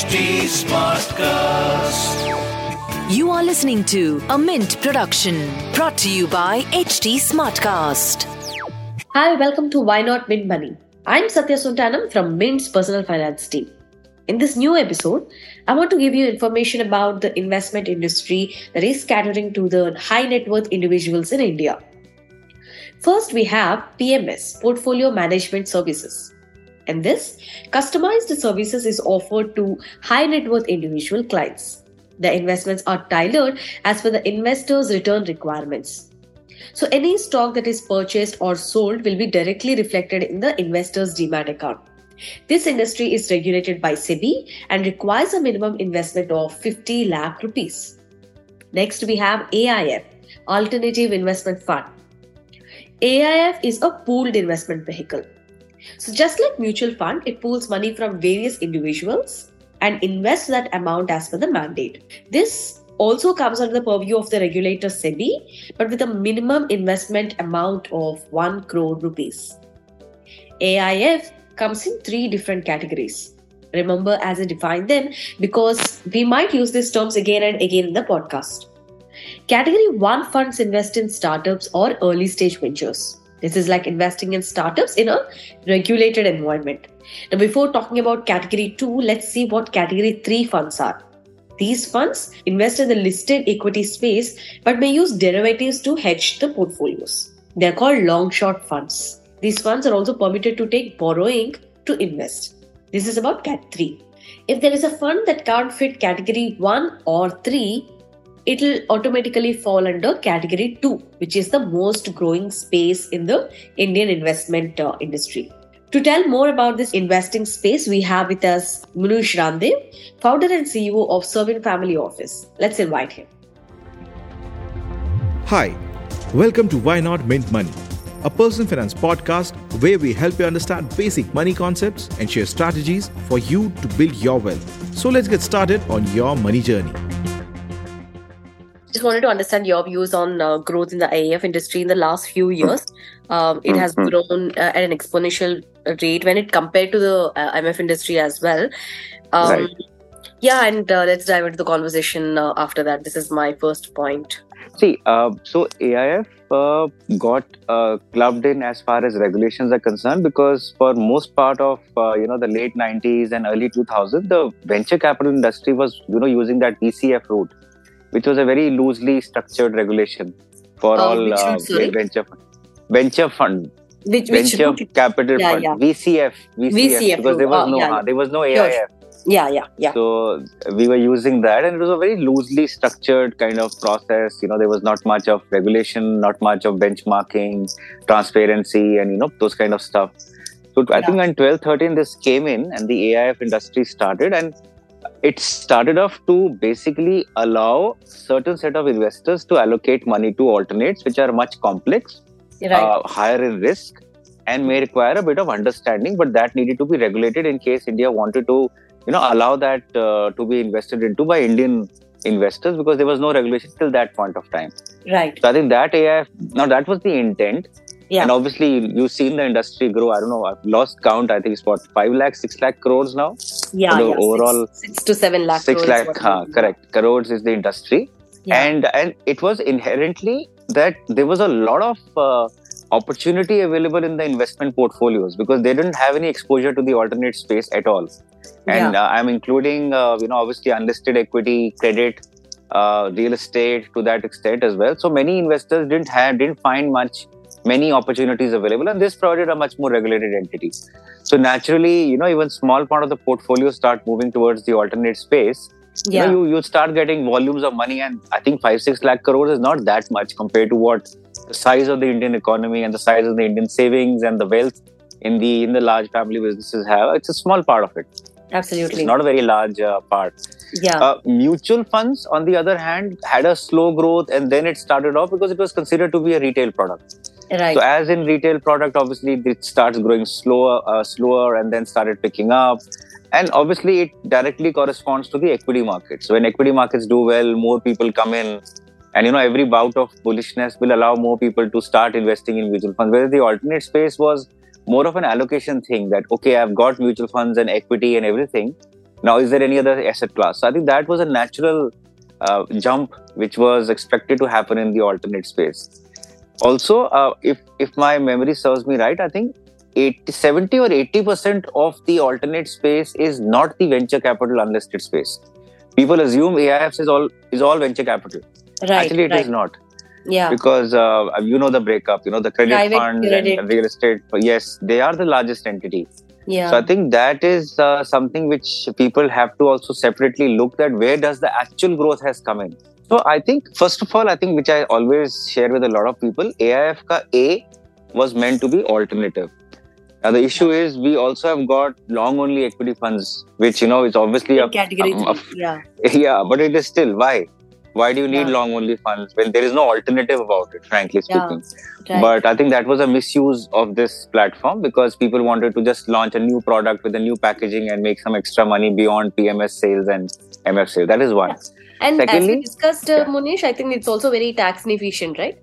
HT Smartcast. You are listening to a Mint production brought to you by HT Smartcast. Hi, welcome to Why Not Mint Money. I'm Satya Sontanam from Mint's personal finance team. In this new episode, I want to give you information about the investment industry that is catering to the high net worth individuals in India. First, we have PMS, Portfolio Management Services. And this customized services is offered to high net worth individual clients. The investments are tailored as per the investor's return requirements. So, any stock that is purchased or sold will be directly reflected in the investor's demat account. This industry is regulated by SEBI and requires a minimum investment of 50 lakh rupees. Next, we have AIF, Alternative Investment Fund. AIF is a pooled investment vehicle. So, just like mutual fund, it pools money from various individuals and invests that amount as per the mandate. This also comes under the purview of the regulator SEBI, but with a minimum investment amount of 1 crore rupees. AIF comes in three different categories. Remember as I define them because we might use these terms again and again in the podcast. Category 1 funds invest in startups or early stage ventures. This is like investing in startups in a regulated environment. Now, before talking about category 2, let's see what category 3 funds are. These funds invest in the listed equity space but may use derivatives to hedge the portfolios. They are called long short funds. These funds are also permitted to take borrowing to invest. This is about Cat 3. If there is a fund that can't fit category 1 or 3, it will automatically fall under category 2, which is the most growing space in the Indian investment uh, industry. To tell more about this investing space, we have with us Munish Randev, founder and CEO of Cervin Family Office. Let's invite him. Hi, welcome to Why Not Mint Money, a personal finance podcast where we help you understand basic money concepts and share strategies for you to build your wealth. So let's get started on your money journey just wanted to understand your views on uh, growth in the AIF industry in the last few years. Um, it has mm-hmm. grown uh, at an exponential rate when it compared to the uh, IMF industry as well. Um, right. Yeah, and uh, let's dive into the conversation uh, after that. This is my first point. See, uh, so AIF got clubbed in as far as regulations are concerned because for most part of you know the late 90s and early 2000s, the venture capital industry was you know using that VCF route which was a very loosely structured regulation for uh, all uh, venture fund. venture fund. Which, venture which capital yeah, fund. yeah. VCF, VCF VCF because there was oh, no yeah, there was no AIF sure. yeah yeah yeah. So we were using that and it was a very loosely structured kind of process. You know there was not much of regulation not much of benchmarking transparency and you know those kind of stuff. So i think in 12 13 this came in and the aif industry started and it started off to basically allow certain set of investors to allocate money to alternates which are much complex right. uh, higher in risk and may require a bit of understanding but that needed to be regulated in case india wanted to you know allow that uh, to be invested into by indian investors because there was no regulation till that point of time right so i think that aif now that was the intent yeah. And obviously, you've seen the industry grow. I don't know. I've lost count. I think it's what five lakh, six lakh crores now. Yeah, the yeah. overall six, six, to seven lakh. Six lakh, huh, correct. Crores is the industry, yeah. and and it was inherently that there was a lot of uh, opportunity available in the investment portfolios because they didn't have any exposure to the alternate space at all. And yeah. uh, I'm including, uh, you know, obviously unlisted equity, credit, uh, real estate to that extent as well. So many investors didn't have, didn't find much many opportunities available and this project a much more regulated entity so naturally you know even small part of the portfolio start moving towards the alternate space. Yeah. you, know, you you start getting volumes of money and i think 5 6 lakh crores is not that much compared to what the size of the indian economy and the size of the indian savings and the wealth in the in the large family businesses have. It's a small part of it. Absolutely. it's not a very large uh, part. Yeah. Uh, mutual funds on the other hand had a slow growth and then it started off because it was considered to be a retail product Right. So as in retail product, obviously it starts growing slower, uh, slower, and then started picking up. And obviously it directly corresponds to the equity markets. So when equity markets do well, more people come in, and you know every bout of bullishness will allow more people to start investing in mutual funds. Whereas the alternate space was more of an allocation thing that okay, I've got mutual funds and equity and everything, Now, is there any other asset class? So I think that was a natural uh, jump which was expected to happen in the alternate space. Also, uh, if if my memory serves me right, I think 80, 70 or 80 percent of the alternate space is not the venture capital unlisted space. People assume AIFs is all is all venture capital. Right. Actually, it is right. not Yeah. because uh, you know the breakup. You know the credit Private funds credit. and real estate. Yes, they are the largest entity. Yeah. So I think that is uh, something which people have to also separately look at where does the actual growth has come in. So I think first of all, I think which I always share with a lot of people, AIF ka A was meant to be alternative. Now the issue is we also have got long only equity funds, which you know is obviously a, category um, three. a- yeah. yeah, but it is still why. Why do you need Yeah. long only funds when there is no alternative about it, frankly Yeah. speaking? Right. But I think that was a misuse of this platform because people wanted to just launch a new product with a new packaging and make some extra money beyond PMS sales and MF sales. That is one. and Secondly, as we discussed, uh, Yeah. Munish, I think it's also very tax inefficient, right?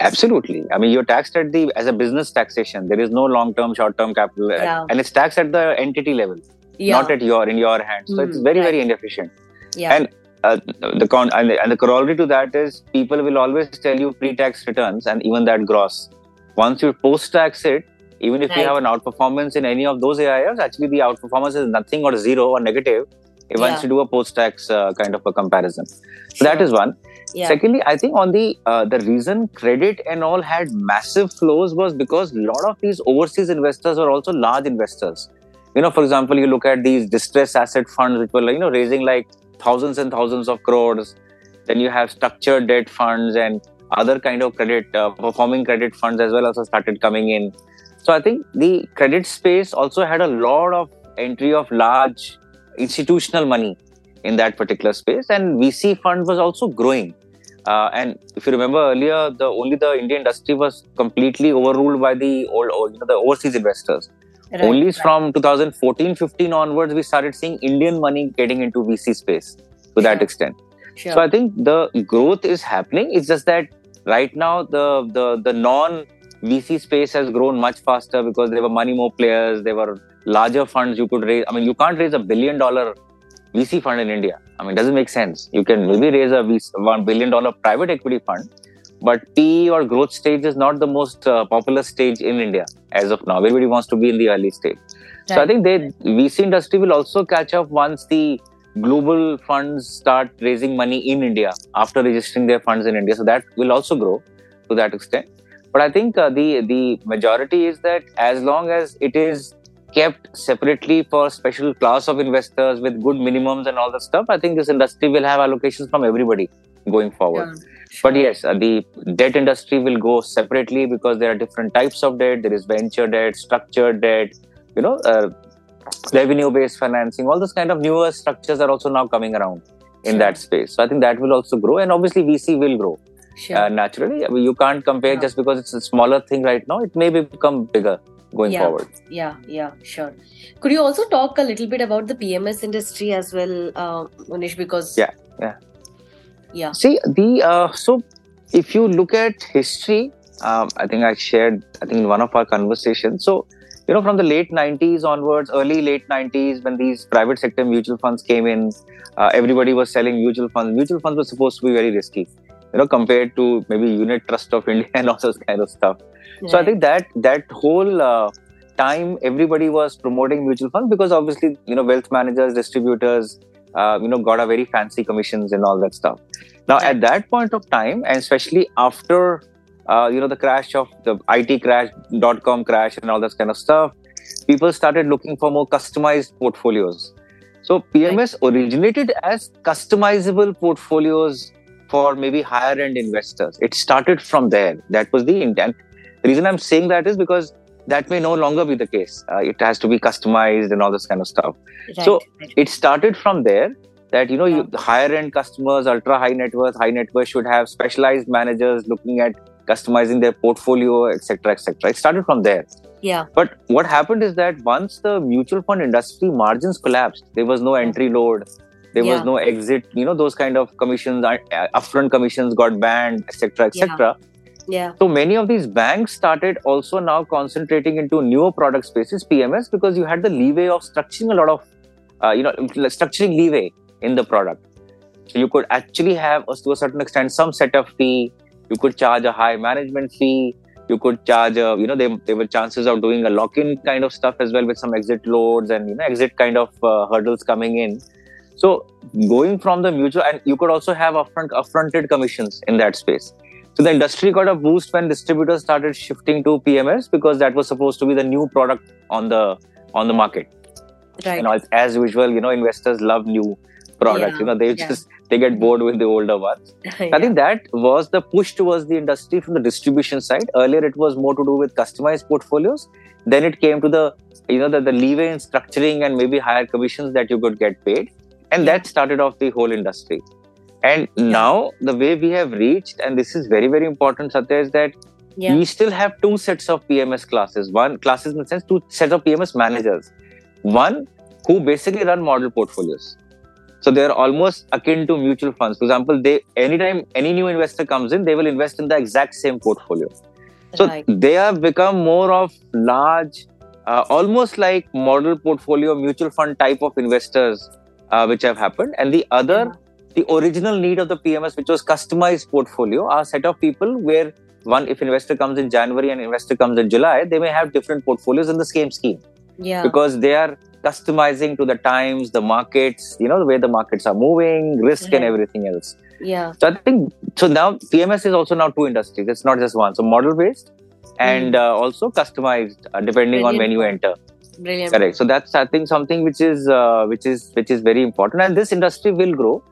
Absolutely. I mean, you're taxed at the as a business taxation. There is no long-term, short-term capital, Yeah. and it's taxed at the entity level, Yeah. not at your in your hands. So it's Mm, very, right. very inefficient. yeah. and uh, the con and the, and the corollary to that is people will always tell you pre-tax returns and even that gross. Once you post-tax it, even if you have an outperformance in any of those AIFs, actually the outperformance is nothing or zero or negative. Once Yeah. you do a post-tax uh, kind of a comparison, so that is one. yeah. Secondly, I think on the uh, the reason credit and all had massive flows was because a lot of these overseas investors were also large investors. You know, for example, you look at these distressed asset funds which were you know raising like thousands and thousands of crores. Then you have structured debt funds and other kind of credit uh, performing credit funds as well also started coming in. So I think the credit space also had a lot of entry of large institutional money in that particular space, and VC fund was also growing. Uh, and if you remember earlier, the only the Indian industry was completely overruled by the old, you know, the overseas investors. Right, only from 2014-15 onwards, we started seeing Indian money getting into VC space to that Sure. extent. Sure. So I think the growth is happening. It's just that right now the the the non VC space has grown much faster because there were many more players. There were larger funds you could raise. I mean, you can't raise a billion dollar VC fund in India. I mean, it doesn't make sense. You can maybe raise a VC, one billion dollar private equity fund, but PE or growth stage is not the most uh, popular stage in India as of now. Everybody wants to be in the early stage. So I think they VC industry will also catch up once the global funds start raising money in India after registering their funds in India. So that will also grow to that extent. But I think uh, the the majority is that as long as it is kept separately for special class of investors with good minimums and all that stuff, I think this industry will have allocations from everybody going forward. Sure. But yes, uh, the debt industry will go separately because there are different types of debt. There is venture debt, structured debt, you know, uh, revenue-based financing. All those kind of newer structures are also now coming around in Sure. that space. So I think that will also grow, and obviously VC will grow Sure. uh, naturally. I mean, you can't compare just because it's a smaller thing right now. It may become bigger going Yeah. forward. Yeah, yeah, sure. Could you also talk a little bit about the PMS industry as well, uh, Munish? Because Yeah, yeah. Yeah, See the uh, so if you look at history, um, I think I shared I think in one of our conversations. So you know from the late 90s onwards, early late 90s when these private sector mutual funds came in, uh, everybody was selling mutual funds. Mutual funds were supposed to be very risky, you know, compared to maybe Unit Trust of India and all those kind of stuff. So I think that that whole uh, time everybody was promoting mutual funds because obviously you know wealth managers, distributors, uh, you know got a very fancy commissions and all that stuff. Now at that point of time, and especially after uh, you know the crash of the IT crash, dot com crash, and all that kind of stuff, people started looking for more customized portfolios. So PMS originated as customizable portfolios for maybe higher end investors. It started from there. That was the intent. The reason I'm saying that is because that may no longer be the case. Uh, it has to be customized and all this kind of stuff. right, so- right. It started from there that you know you, Yeah. the higher end customers, ultra high net worth, high net worth should have specialized managers looking at customizing their portfolio, etc., etc. It started from there. yeah, But what happened is that once the mutual fund industry margins collapsed, there was no entry load, there Yeah. was no exit. You know those kind of commissions, uh, upfront commissions got banned, etc., etc. yeah, So many of these banks started also now concentrating into newer product spaces, PMS, because you had the leeway of structuring a lot of uh, you know, structuring leeway in the product. So you could actually have, uh, to a certain extent, some setup fee. You could charge a high management fee. You could charge, a, you know, there, there were chances of doing a lock-in kind of stuff as well with some exit loads and you know exit kind of uh, hurdles coming in. So going from the mutual, and you could also have upfront upfronted commissions in that space. So the industry got a boost when distributors started shifting to PMS because that was supposed to be the new product on the on the market. Right. You know, as, usual, you know, investors love new products. Yeah, You know, they yeah. just they get bored with the older ones. Yeah. I think that was the push towards the industry from the distribution side. Earlier, it was more to do with customized portfolios. Then it came to the you know the, the leeway in structuring and maybe higher commissions that you could get paid, and that started off the whole industry. And now the way we have reached, and this is very very important, Satya, is that yeah. we still have two sets of PMS classes. One classes in the sense two sets of PMS managers. One who basically run model portfolios. So they're almost akin to mutual funds. For example, they anytime any new investor comes in, they will invest in the exact same portfolio. So right. they have become more of large, uh, almost like model portfolio mutual fund type of investors, uh, which have happened. And the other, the original need of the PMS, which was customized portfolio, are a set of people where one, if investor comes in January and investor comes in July, they may have different portfolios in the same scheme yeah. because they are customizing to the times, the markets, you know, the way the markets are moving, risk and everything else. yeah. So I think so now PMS is also now two industries. It's not just one. So model based and uh, also customized uh, depending on when you enter. Brilliant. Correct. So that's I think something which is uh, which is which is very important, and this industry will grow.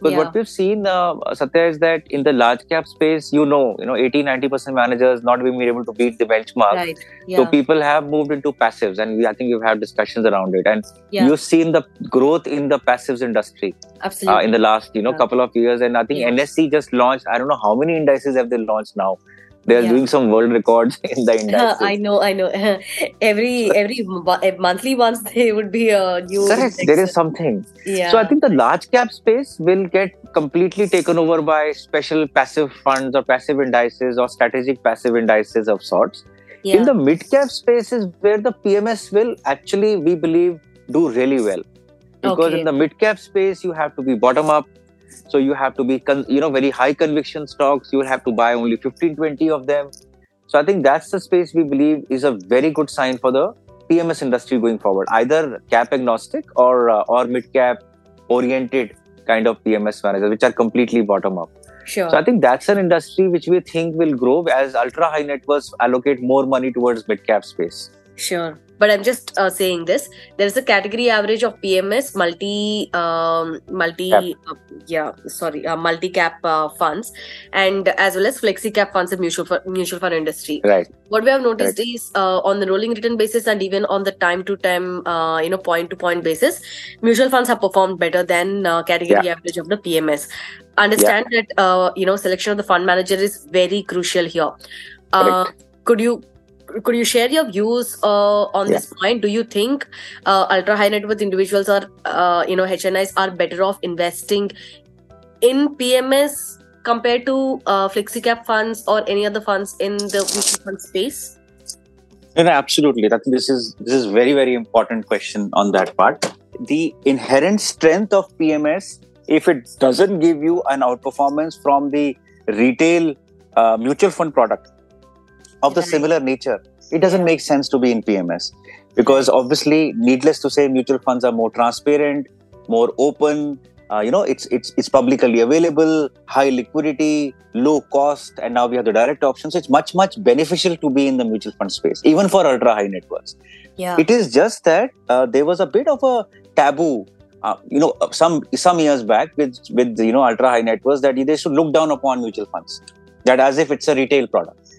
Because Yeah. what we've seen, uh, Satya, is that in the large cap space, you know, you know, 80, 90% managers not being able to beat the benchmark. Right. Yeah. So people have moved into passives, and we, I think we've had discussions around it. And Yeah. you've seen the growth in the passives industry Absolutely. uh, in the last, you know, couple of years. And I think. NSE just launched. I don't know how many indices have they launched now. They're Yeah. doing some world records in the indices. I know, I know. every every eh, monthly once there would be a new. Correct. index. There is something. Yeah. So I think the large cap space will get completely taken over by special passive funds or passive indices or strategic passive indices of sorts. yeah. In the mid cap space is where the PMS will actually, we believe, do really well. Because Okay. in the mid cap space, you have to be bottom up. So you have to be, con- you know, very high conviction stocks. You will have to buy only 15, 20 of them. So I think that's the space we believe is a very good sign for the PMS industry going forward, either cap agnostic or uh, or mid cap oriented kind of PMS managers, which are completely bottom up. sure. So I think that's an industry which we think will grow as ultra high net worths allocate more money towards mid cap space. Sure. But I'm just uh, saying this. There is a category average of PMS multi, um, multi, Cap. uh, yeah, sorry, uh, multi cap uh, funds, and as well as flexi cap funds in mutual fund, mutual fund industry. Right. What we have noticed is uh, on the rolling return basis and even on the time to time, uh, you know, point to point basis, mutual funds have performed better than uh, category average of the PMS. Understand that uh, you know selection of the fund manager is very crucial here. Could you could you share your views uh, on Yeah. this point? Do you think uh, ultra high net worth individuals are uh, you know HNIs are better off investing in PMS compared to uh, flexi cap funds or any other funds in the mutual fund space? No, no, absolutely. That this is this is very very important question on that part. The inherent strength of PMS, if it doesn't give you an outperformance from the retail uh, mutual fund product of the similar nature, it doesn't make sense to be in PMS because obviously, needless to say, mutual funds are more transparent, more open. Uh, you know, it's it's it's publicly available, high liquidity, low cost, and now we have the direct options. It's much much beneficial to be in the mutual fund space, even for ultra high net worths. Yeah. It is just that uh, there was a bit of a taboo, uh, you know, some some years back with with you know ultra high net worths that they should look down upon mutual funds, that as if it's a retail product.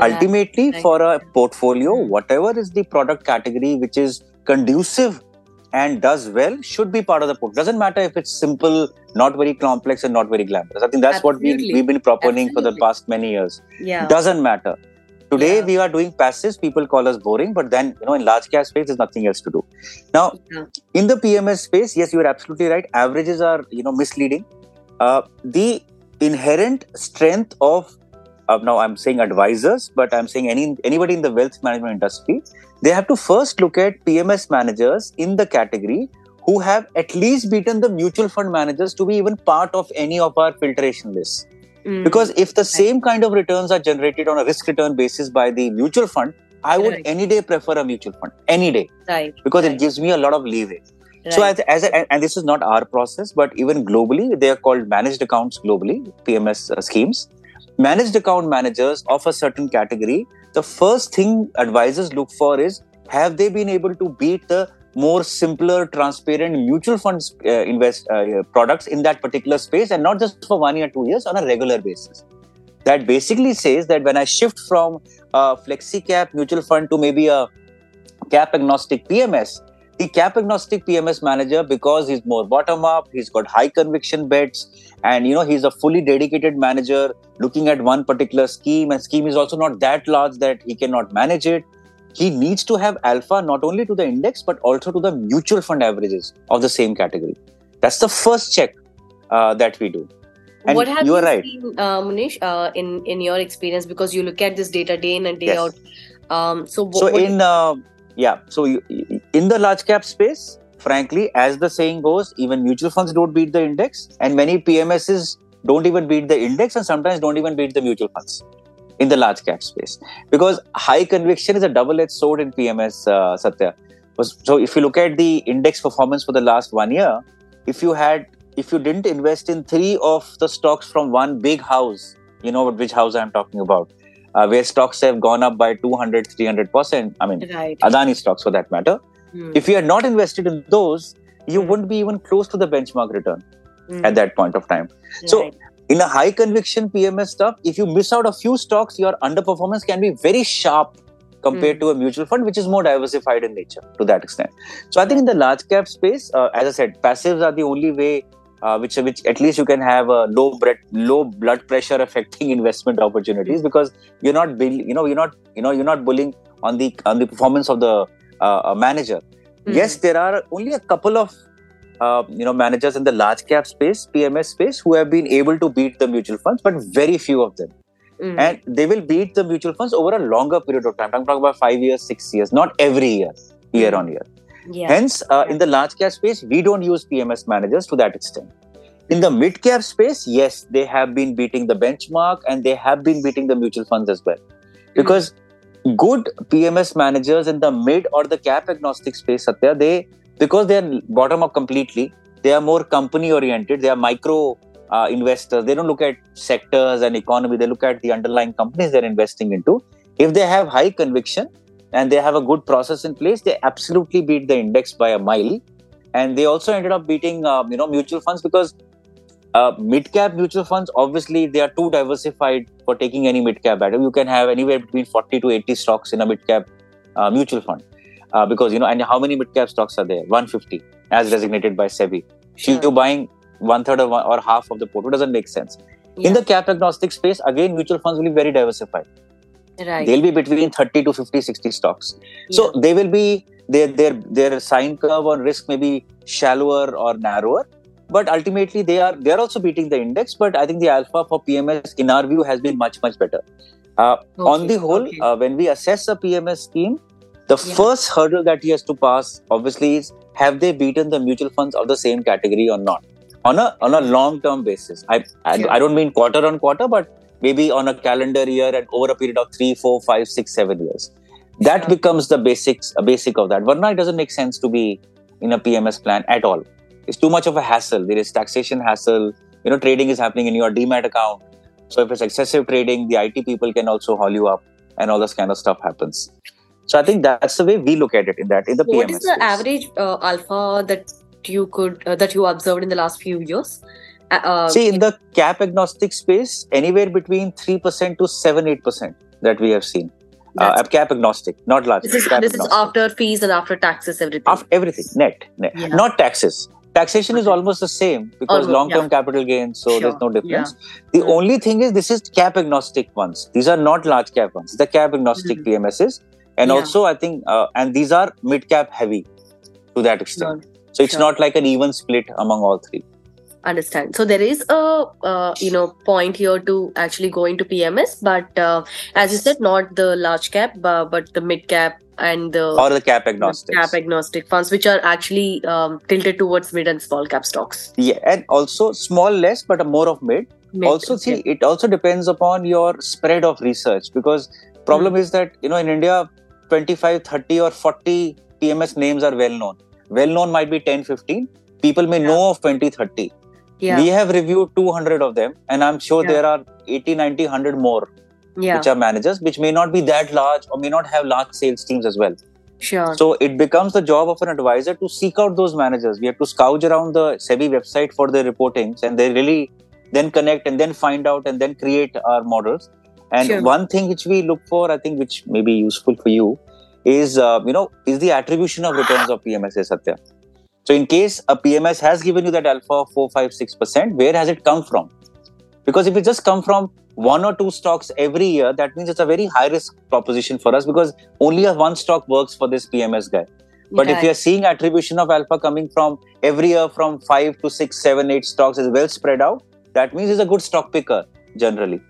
Ultimately, right. for a portfolio, whatever is the product category which is conducive and does well should be part of the portfolio. Doesn't matter if it's simple, not very complex, and not very glamorous. I think that's what we, we've been proponing for the past many years. yeah. Doesn't matter. Today Yeah. we are doing passives. People call us boring, but then you know in large cap space there's nothing else to do. Now Yeah. in the PMS space, yes, you are absolutely right. Averages are you know misleading. Uh, the inherent strength of uh, now I'm saying advisors, but I'm saying any anybody in the wealth management industry, they have to first look at PMS managers in the category who have at least beaten the mutual fund managers to be even part of any of our filtration lists. Mm. Because if the same kind of returns are generated on a risk return basis by the mutual fund, I would Right. any day prefer a mutual fund, any day, right because right, it gives me a lot of leeway. Right. So, as, as a, and this is not our process, but even globally, they are called managed accounts globally, PMS uh, schemes. Managed account managers of a certain category, the first thing advisors look for is have they been able to beat the more simpler, transparent mutual funds uh, invest uh, products in that particular space, and not just for one year, two years, on a regular basis. That basically says that when I shift from a flexi cap mutual fund to maybe a cap agnostic PMS, the cap agnostic PMS manager, because he's more bottom up, he's got high conviction bets, and you know he's a fully dedicated manager looking at one particular scheme, and scheme is also not that large that he cannot manage it. He needs to have alpha not only to the index but also to the mutual fund averages of the same category. That's the first check uh, that we do. And what have you you are right. seen, uh, Munish, uh, in in your experience? Because you look at this data day in and day Yes. out. Um, so, wh- so what in uh, yeah so you, in the large cap space frankly as the saying goes even mutual funds don't beat the index and many pms's don't even beat the index and sometimes don't even beat the mutual funds in the large cap space because high conviction is a double edged sword in pms uh, satya so if you look at the index performance for the last one year if you had if you didn't invest in three of the stocks from one big house you know which house i'm talking about uh, where stocks have gone up by 200 300% i mean right? Adani stocks for that matter. If you are not invested in those, you Hmm. wouldn't be even close to the benchmark return hmm, at that point of time. So, right. in a high conviction PMS stuff, if you miss out a few stocks, your underperformance can be very sharp compared Hmm. to a mutual fund, which is more diversified in nature to that extent. So, I think in the large cap space, uh, as I said, passives are the only way. Uh, which, which at least you can have a low low blood pressure affecting investment opportunities because you're not, you know, you're not, you know, you're not bullying on the on the performance of the uh, uh, manager. Hmm. Yes, there are only a couple of uh, you know managers in the large cap space, PMS space, who have been able to beat the mutual funds, but very few of them. Hmm, And they will beat the mutual funds over a longer period of time. I'm talking about five years, six years, not every year, year Hmm. on year. yeah. Hence, uh, in the large cap space, we don't use PMS managers to that extent. In the mid cap space, yes, they have been beating the benchmark and they have been beating the mutual funds as well. Because good PMS managers in the mid or the cap agnostic space, Satya, they because they are bottom up completely, they are more company oriented. They are micro uh, investors. They don't look at sectors and economy. They look at the underlying companies they're investing into. If they have high conviction and they have a good process in place, they absolutely beat the index by a mile. And they also ended up beating, um, you know, mutual funds because uh, mid-cap mutual funds obviously they are too diversified for taking any mid-cap battle. You can have anywhere between 40 to 80 stocks in a mid-cap uh, mutual fund uh, because you know, and how many mid-cap stocks are there? 150 as designated by SEBI. So Sure. you're buying one third or, one, or half of the portfolio doesn't make sense. Yeah. In the cap agnostic space, again, mutual funds will be very diversified. right. They'll be between 30 to 50, 60 stocks. So they will be their their their sine curve on risk may be shallower or narrower, but ultimately they are they are also beating the index. But I think the alpha for PMS, in our view, has been much much better. Uh, on the whole, okay. uh, when we assess a PMS scheme, the Yeah. first hurdle that he has to pass, obviously, is have they beaten the mutual funds of the same category or not on a on a long term basis. I I, Sure. I don't mean quarter on quarter, but maybe on a calendar year and over a period of three, four, five, six, seven years. That Sure. becomes the basics, a basic of that. Varna, it doesn't make sense to be in a PMS plan at all. It's too much of a hassle. There is taxation hassle. You know, trading is happening in your demat account. So if it's excessive trading, the IT people can also haul you up, and all this kind of stuff happens. So I think that's the way we look at it in that in the PMS. what is the space. average uh, alpha that you could uh, that you observed in the last few years? Uh, uh, See, in the cap agnostic space, anywhere between 3% to 7 8% that we have seen. Uh, that's- cap agnostic, not large. this is this is after fees and after taxes, everything. After everything, net, net. Yeah. not taxes. Taxation is almost the same because long term yeah. capital gains, so Sure, there's no difference. yeah. The only thing is, this is cap agnostic ones. These are not large cap ones. The cap agnostic Mhm. PMSs. And Yeah. also, I think, uh, and these are mid cap heavy to that extent. Sure. So it's Sure. not like an even split among all three. Understand. So there is a uh, you know point here to actually go into pms but uh, as you said not the large cap uh, but the mid cap and the or the cap agnostic cap agnostic funds which are actually um, tilted towards mid and small cap stocks. Yeah and also small less but a more of mid, Mid, also see okay. it also depends upon your spread of research because problem Hmm. is that you know in india 25 30 or 40 pms names are well known. Well known might be 10 15 people may Yeah. know of 20 30 yeah. We have reviewed 200 of them and i'm sure Yeah. there are 80 90 100 more yeah. which are managers which may not be that large or may not have large sales teams as well. Sure. So it becomes the job of an advisor to seek out those managers. We have to scourge around the sebi website for their reportings and they really then connect and then find out and then create our models. And Sure. one thing which we look for i think which may be useful for you is uh, you know is the attribution of returns of pms satya so in case a pms has given you that alpha of 4 5 6% where has it come from because if it just come from one or two stocks every year that means it's a very high risk proposition for us because only a one stock works for this pms guy but if you're seeing attribution of alpha coming from every year from five to six, seven, eight stocks is well spread out, that means he's a good stock picker generally.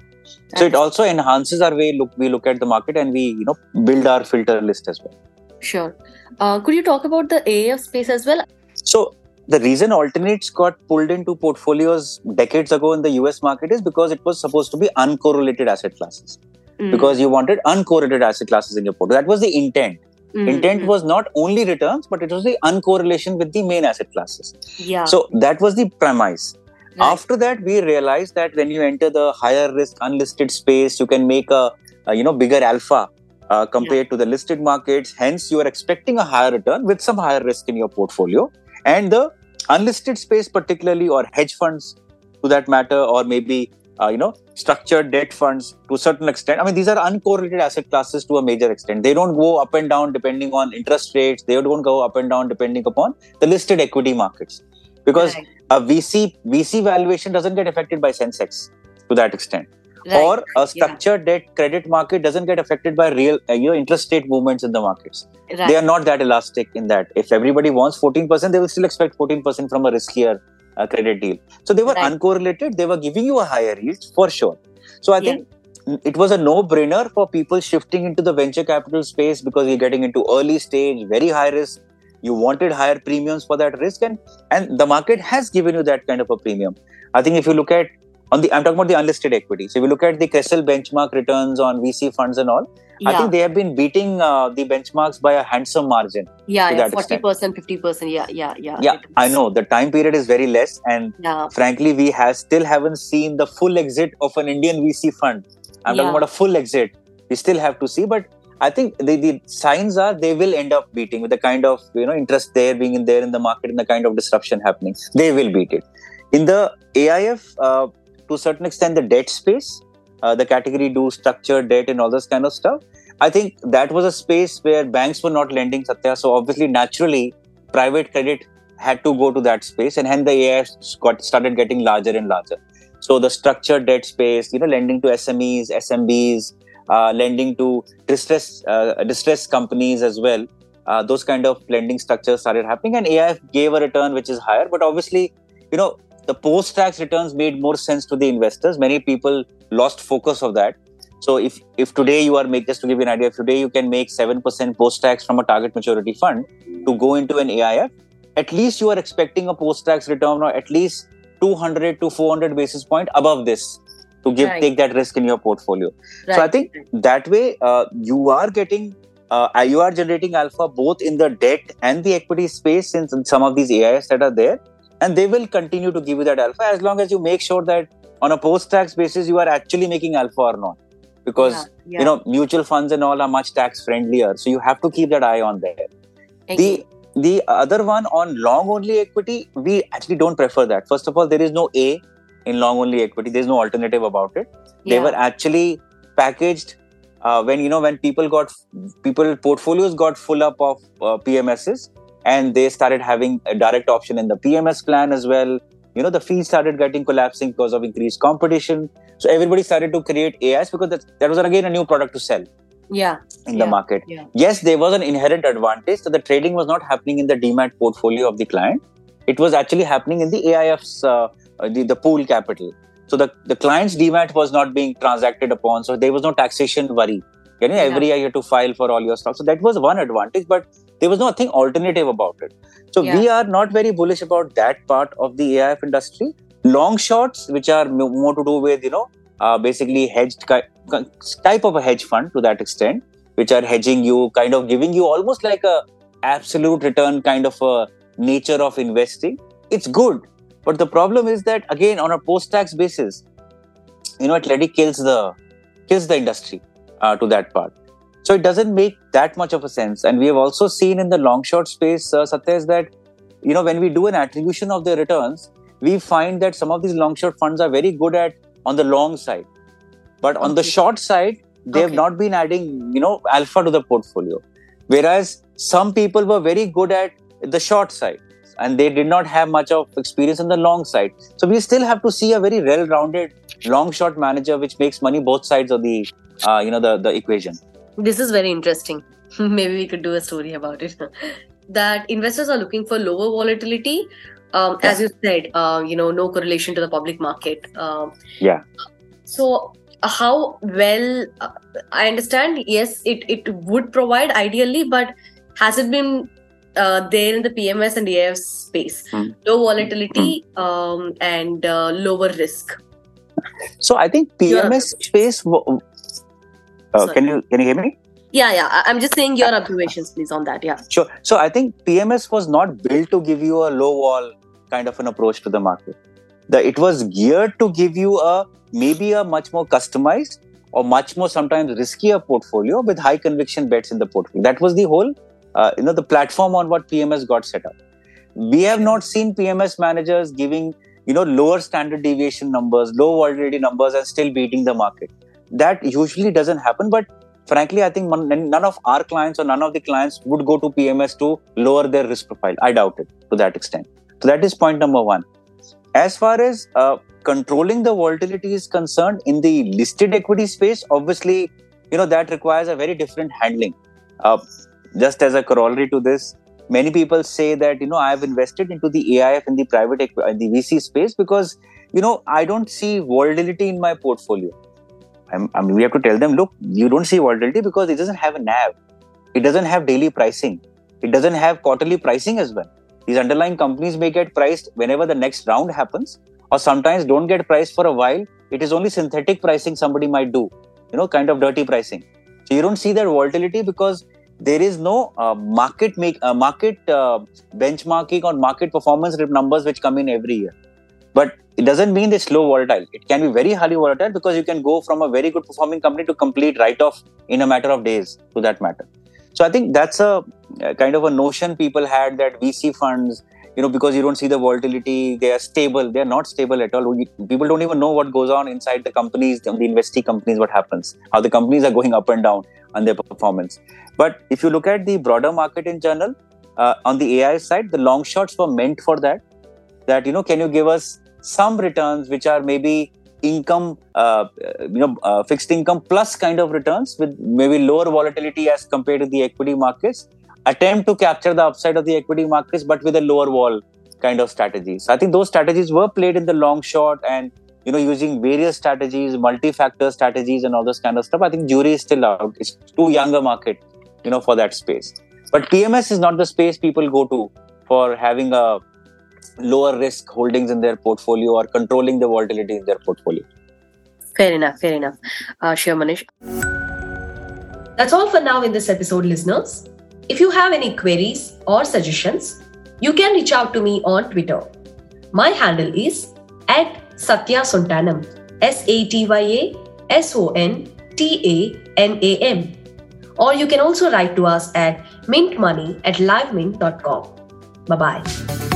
So it also enhances our way look we look at the market and we you know build our filter list as well. Sure. Uh, could you talk about the AIF space as well? So the reason alternates got pulled into portfolios decades ago in the US market is because it was supposed to be uncorrelated asset classes. Mm, Because you wanted uncorrelated asset classes in your portfolio. That was the intent. mm, Intent mm. was not only returns, but it was the uncorrelation with the main asset classes. yeah. So that was the premise. Right. After that, we realized that when you enter the higher risk unlisted space, you can make a, a you know bigger alpha uh, compared to the listed markets. Hence, you are expecting a higher return with some higher risk in your portfolio. And the unlisted space, particularly or hedge funds, to that matter, or maybe uh, you know structured debt funds to a certain extent. I mean, these are uncorrelated asset classes to a major extent. They don't go up and down depending on interest rates. They don't go up and down depending upon the listed equity markets because Right. a VC VC valuation doesn't get affected by Sensex to that extent, Right. or a structured debt credit market doesn't get affected by real uh, you know interest rate movements in the markets. right. They are not that elastic in that. If everybody wants 14%, they will still expect 14% from a riskier uh, credit deal. So they were Right. uncorrelated. They were giving you a higher yield for sure. So I Yeah. think it was a no-brainer for people shifting into the venture capital space because you're getting into early stage, very high risk. You wanted higher premiums for that risk, and and the market has given you that kind of a premium. I think if you look at on the I'm talking about the unlisted equity. So if you look at the CRISIL benchmark returns on VC funds and all, yeah. I think they have been beating uh, the benchmarks by a handsome margin. yeah, yeah, that forty extent. percent, fifty percent. Yeah, yeah, yeah. Yeah. I know the time period is very less, and Yeah, frankly, we have still haven't seen the full exit of an Indian VC fund. I'm Yeah. talking about a full exit. We still have to see, but I think the, the signs are they will end up beating with the kind of you know interest there being in there in the market and the kind of disruption happening. They will beat it. In the AIF, uh, to a certain extent, the debt space, uh, the category do structured debt and all this kind of stuff. I think that was a space where banks were not lending Satya. So obviously, naturally, private credit had to go to that space, and hence the AIF got started getting larger and larger. So the structured debt space, you know, lending to SMEs, SMBs, uh, lending to distress uh, companies as well. Uh, those kind of lending structures started happening, and AIF gave a return which is higher. But obviously, you know, the post-tax returns made more sense to the investors. Many people lost focus of that. So if if today you are make just to give you an idea, if today you can make seven percent post-tax from a target maturity fund to go into an AIF, at least you are expecting a post-tax return or at least 200 to 400 basis point above this to give Right. take that risk in your portfolio. So I think that way uh, you are getting uh, you are generating alpha both in the debt and the equity space in some of these AIS that are there, and they will continue to give you that alpha as long as you make sure that on a post-tax basis you are actually making alpha or not, because Yeah, yeah. you know mutual funds and all are much tax friendlier, so you have to keep that eye on there. The the other one on long only equity, we actually don't prefer that. First of all, there is no A in long only equity. There's no alternative about it. They were actually packaged uh, when you know when people got people portfolios got full up of uh, PMSs and they started having a direct option in the PMS plan as well. You know the fees started getting collapsing because of increased competition. So everybody started to create AIs because that, that was again a new product to sell yeah, in Yeah, the market. yeah. Yes, there was an inherent advantage that the trading was not happening in the demat portfolio of the client. It was actually happening in the AIF's uh, uh, the, the pool capital. So the, the client's demat was not being transacted upon. So there was no taxation worry. You know, Yeah. every year you have to file for all your stuff. So that was one advantage, but there was nothing alternative about it. So Yeah. we are not very bullish about that part of the AIF industry. Long shorts, which are more to do with, you know, uh, basically hedged type of a hedge fund to that extent, which are hedging you, kind of giving you almost like a absolute return kind of a nature of investing. It's good, but the problem is that again on a post-tax basis, you know, it really kills the kills the industry uh, to that part. So it doesn't make that much of a sense. And we have also seen in the long short space, uh, Satya, is that you know when we do an attribution of the returns, we find that some of these long short funds are very good at on the long side, but on the short side, they have not been adding you know alpha to the portfolio. Whereas some people were very good at the short side and they did not have much of experience on the long side. So we still have to see a very well-rounded long short manager which makes money both sides of the uh, you know the the equation. This is very interesting. Maybe we could do a story about it. that investors are looking for lower volatility. Um, As you said, uh, you know, no correlation to the public market. Um, Yeah. So, uh, how well? Uh, I understand. Yes, it it would provide ideally, but has it been uh, there in the PMS and AIF space? Hmm. Low volatility um, and uh, lower risk. So I think PMS observations. space. w- Uh, can you can you hear me? Yeah, yeah. I'm just saying your observations, please, on that. Yeah. Sure. So I think PMS was not built to give you a low wall kind of an approach to the market. The, it was geared to give you a maybe a much more customized or much more sometimes riskier portfolio with high conviction bets in the portfolio. That was the whole, uh, you know, the platform on what PMS got set up. We have not seen PMS managers giving, you know, lower standard deviation numbers, low volatility numbers, and still beating the market. That usually doesn't happen, but frankly, I think none of our clients or none of the clients would go to PMS to lower their risk profile. I doubt it to that extent. So that is point number one. As far as uh, controlling the volatility is concerned in the listed equity space, obviously, you know that requires a very different handling. Uh, just as a corollary to this, many people say that you know I have invested into the AIF in the private in the VC space because you know I don't see volatility in my portfolio. I mean, we have to tell them, look, you don't see volatility because it doesn't have a NAV. It doesn't have daily pricing. It doesn't have quarterly pricing as well. These underlying companies may get priced whenever the next round happens, or sometimes don't get priced for a while. It is only synthetic pricing somebody might do, you know, kind of dirty pricing. So you don't see that volatility because there is no uh, market make uh, market uh, benchmarking or market performance numbers which come in every year. But it doesn't mean it's low volatile. It can be very highly volatile because you can go from a very good performing company to complete write off in a matter of days, to that matter. So I think that's a, a kind of a notion people had that VC funds, you know, because you don't see the volatility, they are stable. They are not stable at all. People don't even know what goes on inside the companies, the investee companies, what happens, how the companies are going up and down on their performance. But if you look at the broader market in general, uh, on the AI side, the long shorts were meant for that. That you know, can you give us some returns which are maybe income, uh, you know, uh, fixed income plus kind of returns with maybe lower volatility as compared to the equity markets. Attempt to capture the upside of the equity markets, but with a lower wall kind of strategies. So I think those strategies were played in the long short and you know using various strategies, multi-factor strategies, and all this kind of stuff. I think jury is still out. It's too young a market, you know, for that space. But PMS is not the space people go to for having a lower risk holdings in their portfolio or controlling the volatility in their portfolio. Fair enough, fair enough. Uh, sure, Manish. That's all for now in this episode, listeners. If you have any queries or suggestions, you can reach out to me on Twitter. My handle is at Satya Sontanam, S A T Y A S O N T A N A M. Or you can also write to us at mintmoney at livemint.com. Bye bye.